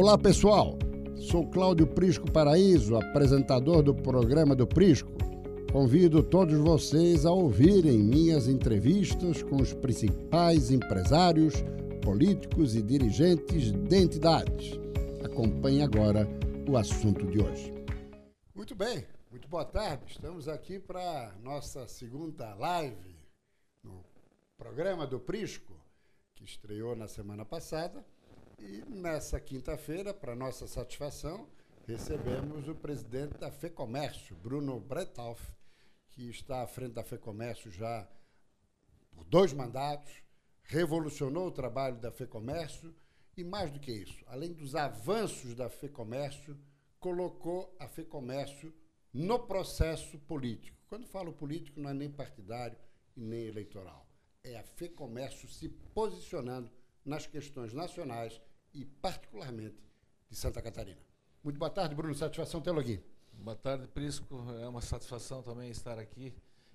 Olá pessoal, sou Cláudio Prisco Paraíso, apresentador do programa do Prisco. Convido todos vocês a ouvirem minhas entrevistas com os principais empresários, políticos e dirigentes de entidades. Acompanhe agora o assunto de hoje. Muito bem, muito boa tarde. Estamos aqui para nossa segunda live no programa do Prisco, que estreou na semana passada e nessa quinta-feira, para nossa satisfação, recebemos o presidente da FEComércio, Bruno Bretauf, que está à frente da FEComércio já por dois mandatos, revolucionou o trabalho da FEComércio e, mais do que isso, além dos avanços da FEComércio, colocou a FEComércio no processo político. Quando falo político, não é nem partidário e nem eleitoral. É a FEComércio se posicionando nas questões nacionais e, particularmente, de Santa Catarina. Muito boa tarde, Bruno. Satisfação tê-lo aqui. Boa tarde, Prisco. É uma satisfação também estar aqui.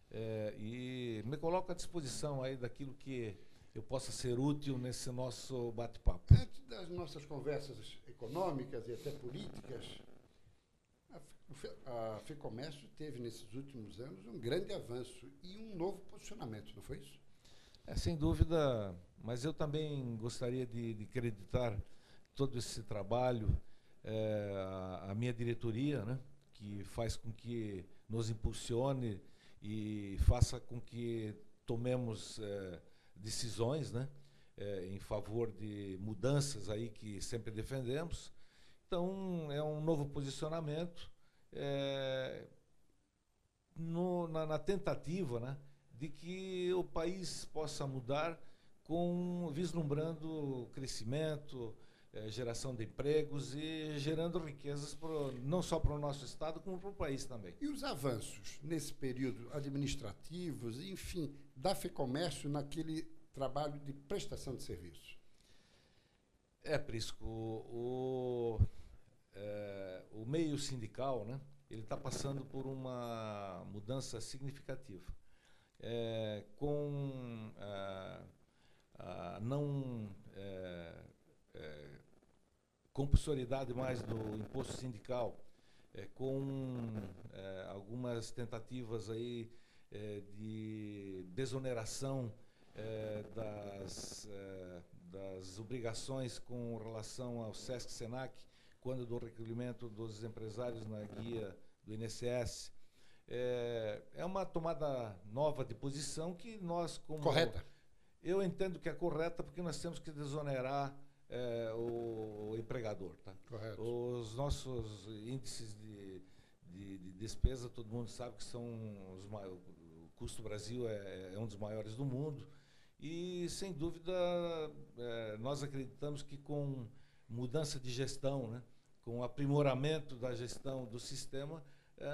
É, e me coloco à disposição aí daquilo que eu possa ser útil nesse nosso bate-papo. Antes das nossas conversas econômicas e até políticas, a FEComércio teve nesses últimos anos um grande avanço e um novo posicionamento, não foi isso? É, sem dúvida, mas eu também gostaria de, de acreditar todo esse trabalho, é, a, a, minha diretoria, né, que faz com que nos impulsione e faça com que tomemos é, decisões né, é, em favor de mudanças aí que sempre defendemos. Então, é um novo posicionamento é, no, na, na tentativa né, de que o país possa mudar com vislumbrando crescimento, eh, geração de empregos e gerando riquezas pro, não só para o nosso estado como para o país também. E os avanços nesse período administrativos, enfim, da FEComércio naquele trabalho de prestação de serviços? É, Prisco, o, o, é, o meio sindical, né, ele está passando por uma mudança significativa é, com a, a não é, é, compulsoriedade mais do imposto sindical, é, com é, algumas tentativas aí é, de desoneração das, das obrigações com relação ao SESC-SENAC, quando do recolhimento dos empresários na guia do INSS, é, é uma tomada nova de posição que nós, como. Correta. Eu entendo que é correta porque nós temos que desonerar é, o, empregador. Tá? Correto. Os nossos índices de, de, de, despesa, todo mundo sabe que são os maiores. O custo Brasil é, é um dos maiores do mundo. E, sem dúvida, é, nós acreditamos que com mudança de gestão, né, com aprimoramento da gestão do sistema,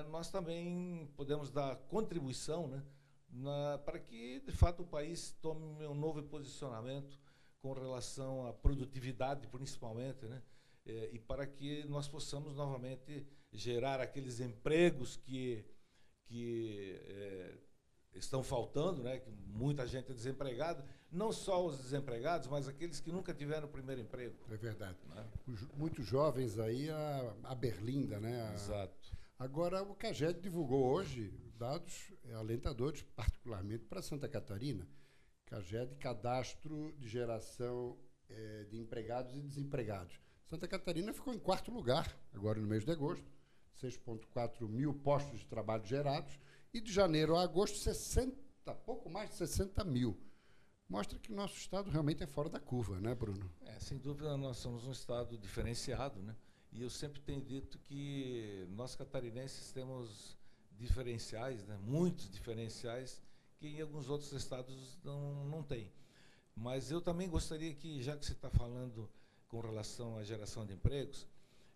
nós também podemos dar contribuição né, na, para que, de fato, o país tome um novo posicionamento com relação à produtividade, principalmente, né, é, e para que nós possamos novamente gerar aqueles empregos que, que é, estão faltando, né, que muita gente é desempregada, não só os desempregados, mas aqueles que nunca tiveram o primeiro emprego. É verdade. Né? Muitos jovens aí, a, a Berlinda, né? A, Exato Agora, o CAGED divulgou hoje dados alentadores, particularmente para Santa Catarina. CAGED, Cadastro de Geração é, de Empregados e Desempregados. Santa Catarina ficou em quarto lugar, agora no mês de agosto, 6,4 mil postos de trabalho gerados, e de janeiro a agosto, 60, pouco mais de 60 mil. Mostra que nosso estado realmente é fora da curva, né, Bruno? É, sem dúvida, nós somos um estado diferenciado, né? E eu sempre tenho dito que nós catarinenses temos diferenciais, né, muitos diferenciais, que em alguns outros estados não, não tem. Mas eu também gostaria que, já que você está falando com relação à geração de empregos,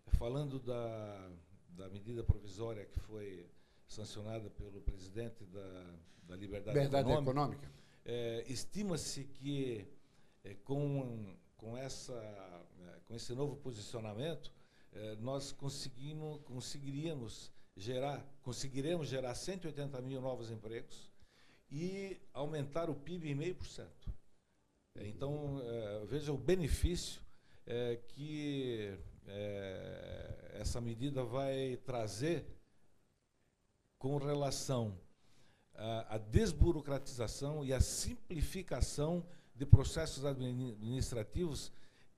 falando da, da medida provisória que foi sancionada pelo presidente da, da Liberdade, Econômica, econômica. É, estima-se que é, com, com, essa, é, com esse novo posicionamento, eh, nós conseguimos, conseguiríamos gerar, conseguiremos gerar 180 mil novos empregos e aumentar o PIB em meio por cento. Eh, então, eh, veja o benefício que essa medida vai trazer com relação à, à desburocratização e à simplificação de processos administrativos,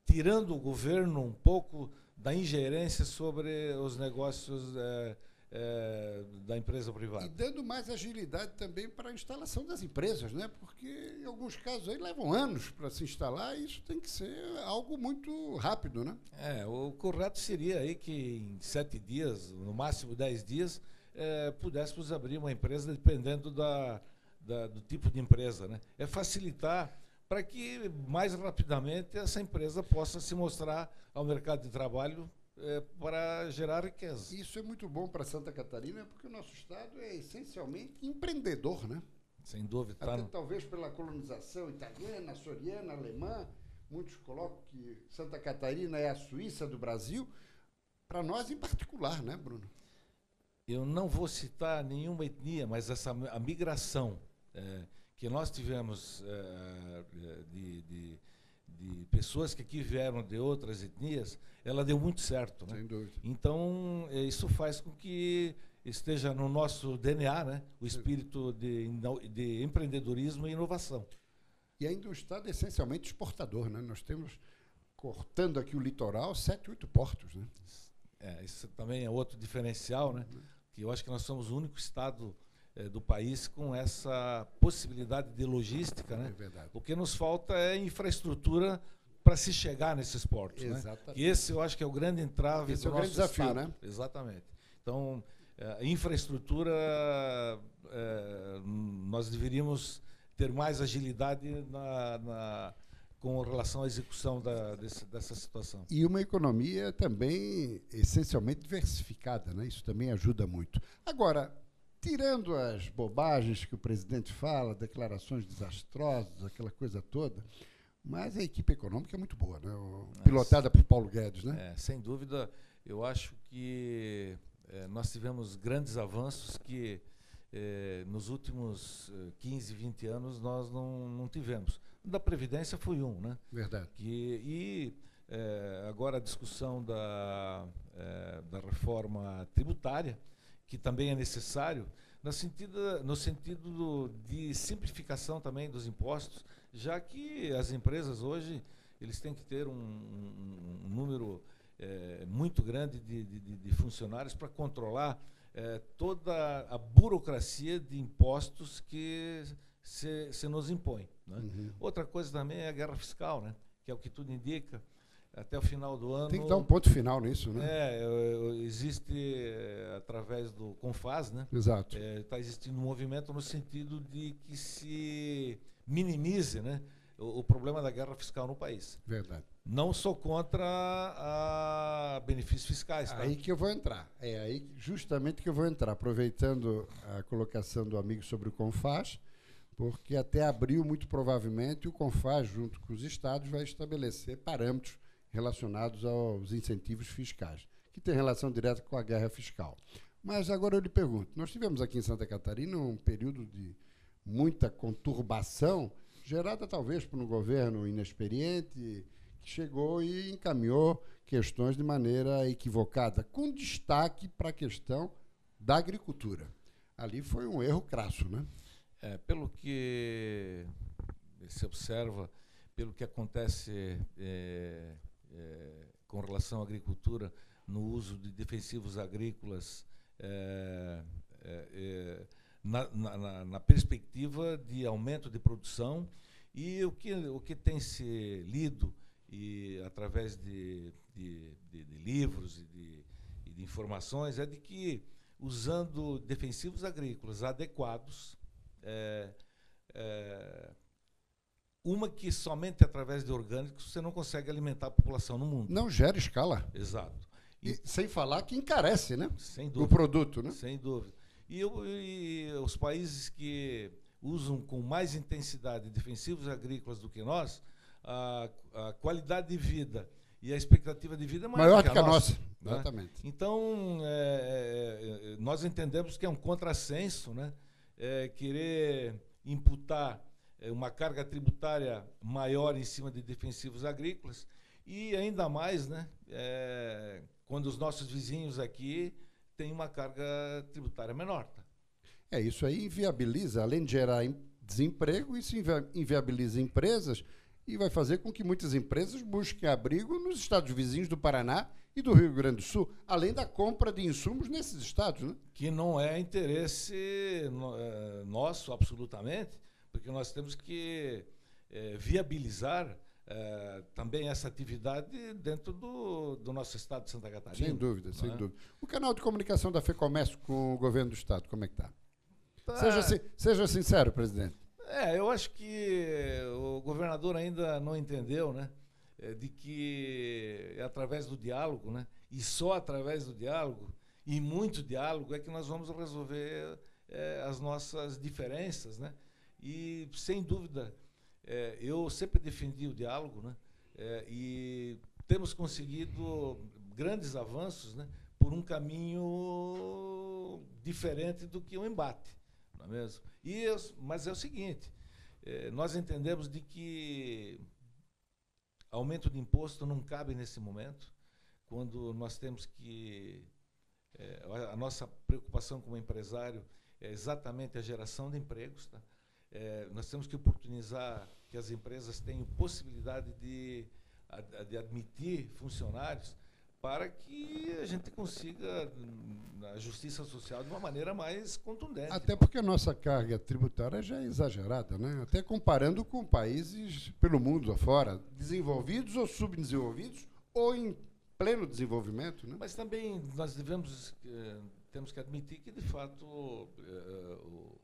tirando o governo um pouco da ingerência sobre os negócios é, é, da empresa privada. E dando mais agilidade também para a instalação das empresas, né? porque em alguns casos aí levam anos para se instalar e isso tem que ser algo muito rápido. Né? É, o correto seria aí que em sete dias, no máximo dez dias, é, pudéssemos abrir uma empresa dependendo da, da, do tipo de empresa. Né? É facilitar para que mais rapidamente essa empresa possa se mostrar ao mercado de trabalho é, para gerar riqueza. Isso é muito bom para Santa Catarina, porque o nosso estado é essencialmente empreendedor, né? Sem dúvida. Tá Até talvez pela colonização italiana, açoriana, alemã, muitos colocam que Santa Catarina é a Suíça do Brasil. Para nós em particular, né, Bruno? Eu não vou citar nenhuma etnia, mas essa a migração é, que nós tivemos é, de, de de pessoas que aqui vieram de outras etnias, ela deu muito certo. Né? Sem dúvida. Então, é, isso faz com que esteja no nosso DNA né? o espírito de, de empreendedorismo e inovação. E ainda o Estado é essencialmente exportador. Né? Nós temos, cortando aqui o litoral, sete, oito portos. Né? É, isso também é outro diferencial, né? Uhum. que eu acho que nós somos o único Estado é, do país com essa possibilidade de logística, né? É verdade. O que nos falta é infraestrutura para se chegar nesses portos? Exatamente. né? E esse eu acho que é o grande entrave esse do é o grande desafio, estado. né? Exatamente. Então, é, infraestrutura, é, nós deveríamos ter mais agilidade na, na com relação à execução da, desse, dessa situação. E uma economia também essencialmente diversificada, né? Isso também ajuda muito. Agora, tirando as bobagens que o presidente fala, declarações desastrosas, aquela coisa toda, mas a equipe econômica é muito boa, né? pilotada por Paulo Guedes. Né? É, sem dúvida, eu acho que é, nós tivemos grandes avanços que é, nos últimos 15, 20 anos nós não, não tivemos. Da Previdência foi um, né? Verdade. Que, e é, agora a discussão da, é, da reforma tributária, que também é necessário, no sentido, no sentido de simplificação também dos impostos, já que as empresas hoje eles têm que ter um, um, um número é, muito grande de, de, de funcionários para controlar é, toda a burocracia de impostos que se, se nos impõe. Né? Uhum. Outra coisa também é a guerra fiscal, né? que é o que tudo indica até o final do ano. Tem que dar um ponto final nisso, né? É, existe é, através do Confaz, né? Exato. Está é, existindo um movimento no sentido de que se minimize, né? O, o, problema da guerra fiscal no país. Verdade. Não sou contra a benefícios fiscais. Tá? Aí que eu vou entrar. É aí justamente que eu vou entrar, aproveitando a colocação do amigo sobre o Confaz, porque até abril, muito provavelmente, o Confaz, junto com os estados, vai estabelecer parâmetros relacionados aos incentivos fiscais, que tem relação direta com a guerra fiscal. Mas agora eu lhe pergunto: nós tivemos aqui em Santa Catarina um período de muita conturbação, gerada talvez por um governo inexperiente, que chegou e encaminhou questões de maneira equivocada, com destaque para a questão da agricultura. Ali foi um erro crasso, né? É, pelo que se observa, pelo que acontece é, é, com relação à agricultura, no uso de defensivos agrícolas, é, é, na, na, na, perspectiva de aumento de produção. E o que, o que tem se lido e através de, de, de, de livros e de, e de informações é de que usando defensivos agrícolas adequados, é, é, uma que somente através de orgânicos você não consegue alimentar a população no mundo. Não gera escala. Exato. E, e sem falar que encarece, né? Sem dúvida. O produto, né? Sem dúvida. E, eu, e os países que usam com mais intensidade defensivos agrícolas do que nós, a, a qualidade de vida e a expectativa de vida é maior, maior que, que a, nossa. nossa né? Exatamente. Então, é, é, nós entendemos que é um contrassenso né? É, querer imputar é, uma carga tributária maior em cima de defensivos agrícolas e ainda mais, né, é, quando os nossos vizinhos aqui têm uma carga tributária menor. Tá? É, isso aí inviabiliza, além de gerar desemprego, isso inviabiliza empresas e vai fazer com que muitas empresas busquem abrigo nos estados vizinhos do Paraná e do Rio Grande do Sul, além da compra de insumos nesses estados. Né? Que não é interesse é, nosso, absolutamente, porque nós temos que é, viabilizar é, também essa atividade dentro do, do nosso estado de Santa Catarina. Sem dúvida, sem é? dúvida. O canal de comunicação da FEComércio com o governo do estado, como é que está? Tá. Seja, seja sincero, presidente. É, eu acho que o governador ainda não entendeu, né? É, de que é através do diálogo, né? E só através do diálogo, e muito diálogo, é que nós vamos resolver é, as nossas diferenças, né? E, sem dúvida, é, eu sempre defendi o diálogo, né? É, e temos conseguido grandes avanços, né? Por um caminho diferente do que o embate, não é mesmo? E eu, mas é o seguinte, é, nós entendemos de que aumento de imposto não cabe nesse momento, quando nós temos que é, a nossa preocupação como empresário é exatamente a geração de empregos, tá? É, nós temos que oportunizar que as empresas tenham possibilidade de, de admitir funcionários para que a gente consiga a justiça social de uma maneira mais contundente. Até porque a nossa carga tributária já é exagerada, né? Até comparando com países pelo mundo afora, desenvolvidos ou subdesenvolvidos, ou em pleno desenvolvimento. Né? Mas também nós devemos, eh, temos que admitir que, de fato, eh, o, o,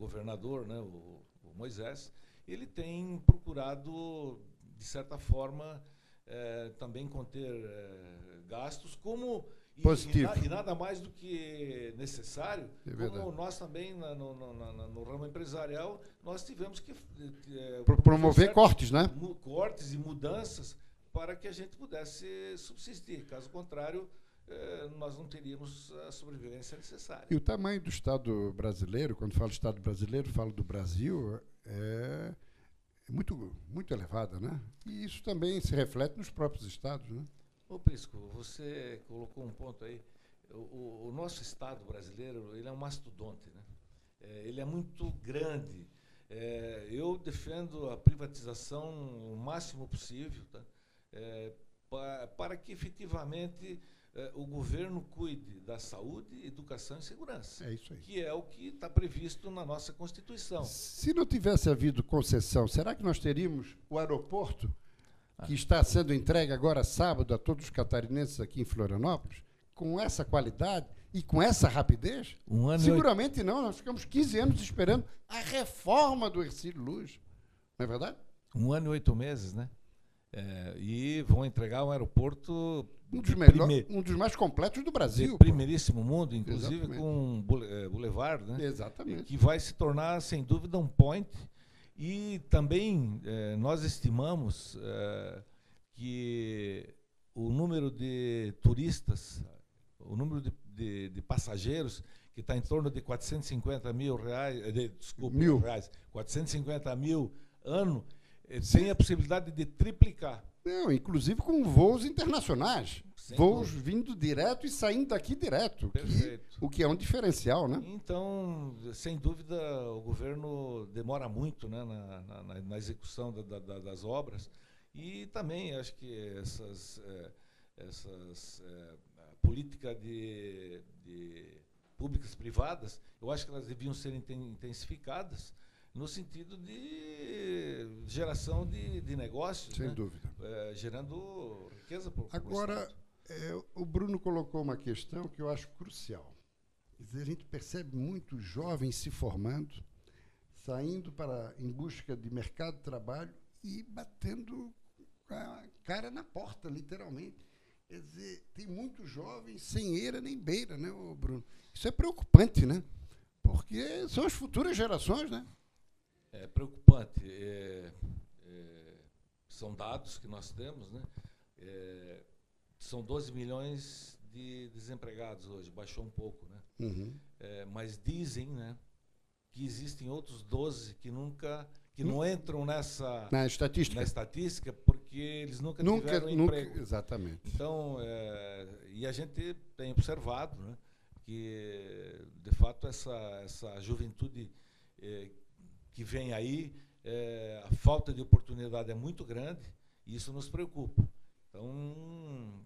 governador, né, o, o Moisés, ele tem procurado, de certa forma, é, também conter é, gastos, como Positivo. E, e, nada mais do que necessário, é como nós também na, no, no, no, ramo empresarial nós tivemos que é, promover cortes, né? Cortes e mudanças para que a gente pudesse subsistir. Caso contrário, nós não teríamos a sobrevivência necessária. E o tamanho do Estado brasileiro, quando falo Estado brasileiro, falo do Brasil, é é muito, muito elevada, né? E isso também se reflete nos próprios estados, né? Ô Prisco, você colocou um ponto aí. O, o nosso estado brasileiro ele é um mastodonte, né? É, ele é muito grande. É, eu defendo a privatização o máximo possível, tá? É, para, para que efetivamente eh, o governo cuide da saúde, educação e segurança. É isso aí. Que é o que está previsto na nossa Constituição. Se não tivesse havido concessão, será que nós teríamos o aeroporto que está sendo entregue agora sábado a todos os catarinenses aqui em Florianópolis, com essa qualidade e com essa rapidez? Um Seguramente não, nós ficamos 15 anos esperando a reforma do Ercílio Luz. Não é verdade? Um ano e oito meses, né? É, e vão entregar um aeroporto um dos, melhor, um dos mais completos do Brasil. De primeiríssimo mundo, inclusive Exatamente. com Boulevard, né? Exatamente. Que vai se tornar, sem dúvida, um point. E também eh, nós estimamos eh, que o número de turistas, o número de, de, de passageiros, que está em torno de 450 mil reais, de, desculpa, mil. reais, 450 mil ano, tem a possibilidade de triplicar. Não, inclusive com voos internacionais. Sem voos dúvida. vindo direto e saindo daqui direto. Perfeito. Que, o que é um diferencial, né? Então, sem dúvida, o governo demora muito né, na, na, na execução da, da, das obras. E também acho que essas, é, essas é, políticas de, de públicas privadas, eu acho que elas deviam ser intensificadas no sentido de geração de, de negócios. Sem né? dúvida. É, gerando riqueza para o Agora, é, o Bruno colocou uma questão que eu acho crucial. A gente percebe muitos jovens se formando, saindo para em busca de mercado de trabalho e batendo a cara na porta, literalmente. Quer dizer, tem muitos jovens sem eira nem beira, né, Bruno? Isso é preocupante, né? Porque são as futuras gerações, né? É preocupante. É, é, são dados que nós temos, né? É, são 12 milhões de desempregados hoje, baixou um pouco, né? Uhum. É, mas dizem, né, que existem outros 12 que nunca que não entram nessa na estatística, na estatística porque eles nunca, nunca tiveram nunca, emprego. Exatamente. Então, é, e a gente tem observado né, que, de fato, essa, essa juventude eh, que vem aí, eh, a falta de oportunidade é muito grande e isso nos preocupa. Então,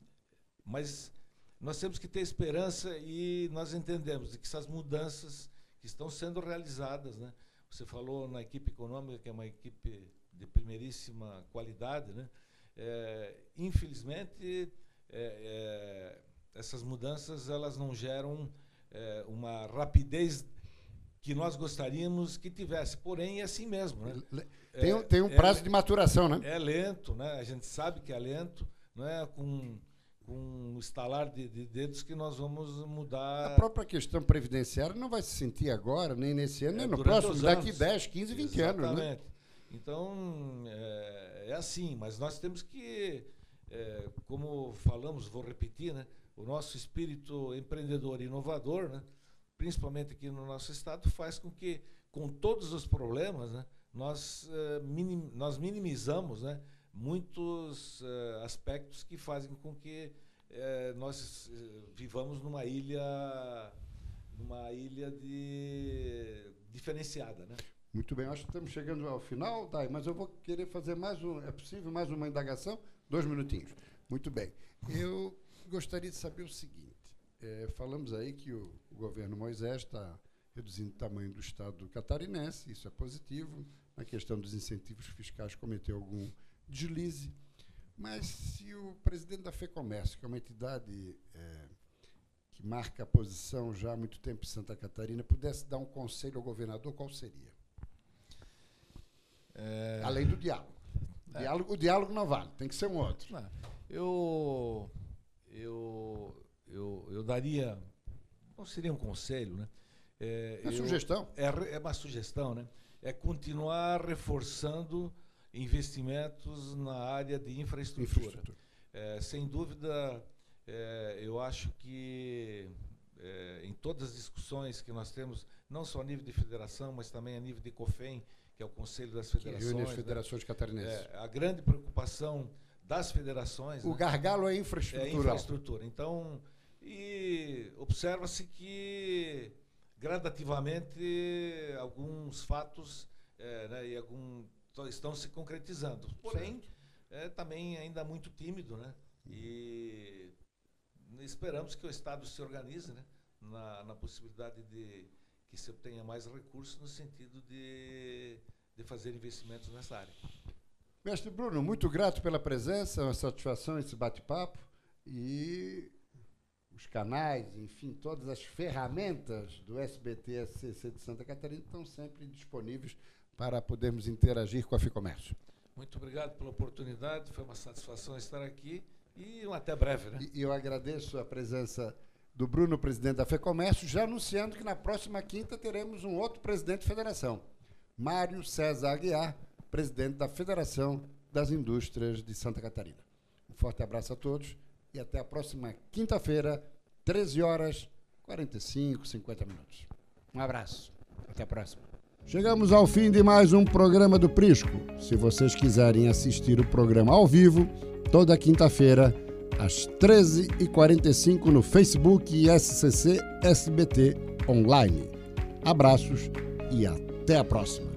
mas nós temos que ter esperança e nós entendemos que essas mudanças que estão sendo realizadas, né? Você falou na equipe econômica que é uma equipe de primeiríssima qualidade, né? É, infelizmente, é, é, essas mudanças elas não geram é, uma rapidez que nós gostaríamos que tivesse. Porém, é assim mesmo. Né? Tem, um, tem um é prazo de maturação, né? É lento, né? a gente sabe que é lento, não é com, com um estalar de, de dedos que nós vamos mudar. A própria questão previdenciária não vai se sentir agora, nem nesse ano, é, nem no próximo, daqui 10, 15, 20 Exatamente. anos. Né? Então, é, é, assim, mas nós temos que, é, como falamos, vou repetir, né, o nosso espírito empreendedor e inovador, né, principalmente aqui no nosso estado, faz com que, com todos os problemas, né, nós, é, minim, nós minimizamos né, muitos é, aspectos que fazem com que é, nós vivamos numa ilha numa ilha de diferenciada, né? Muito bem, acho que estamos chegando ao final, Dai, mas eu vou querer fazer mais um, é possível, mais uma indagação? Dois minutinhos. Muito bem. Eu gostaria de saber o seguinte: é, falamos aí que o, o governo Moisés está reduzindo o tamanho do Estado catarinense, isso é positivo. Na questão dos incentivos fiscais, cometeu algum deslize. Mas se o presidente da FEComércio, que é uma entidade é, que marca a posição já há muito tempo em Santa Catarina, pudesse dar um conselho ao governador, qual seria? É... Além do diálogo. O, é. diálogo. o diálogo não vale, tem que ser um outro. Não, eu, eu, eu, eu daria. Não seria um conselho, né? É, é sugestão. É, é uma sugestão, né? É continuar reforçando investimentos na área de infraestrutura. infraestrutura. É, sem dúvida, é, eu acho que é, em todas as discussões que nós temos, não só a nível de federação, mas também a nível de COFEM, que é o Conselho das Federações. Que as né? federações né? catarinenses. É, a grande preocupação das federações. O né? gargalo é infraestrutura. É infraestrutura. Então, e observa-se que gradativamente alguns fatos é, né, e algum, estão se concretizando. Porém, é também ainda muito tímido, né? E esperamos que o Estado se organize né, na, na possibilidade de que se obtenha mais recursos no sentido de, de fazer investimentos nessa área. Mestre Bruno, muito grato pela presença, uma satisfação esse bate-papo e os canais, enfim, todas as ferramentas do SBT SCC de Santa Catarina estão sempre disponíveis para podermos interagir com a FIComércio. Muito obrigado pela oportunidade, foi uma satisfação estar aqui e um até breve. Né? E eu agradeço a presença do Bruno, presidente da FEComércio, já anunciando que na próxima quinta teremos um outro presidente de federação, Mário César Aguiar, presidente da Federação das Indústrias de Santa Catarina. Um forte abraço a todos e até a próxima quinta-feira, 13 horas 45, 50 minutos. Um abraço. Até a próxima. Chegamos ao fim de mais um programa do Prisco. Se vocês quiserem assistir o programa ao vivo, toda quinta-feira, às 13h45 no Facebook e SCC SBT Online. Abraços e até a próxima.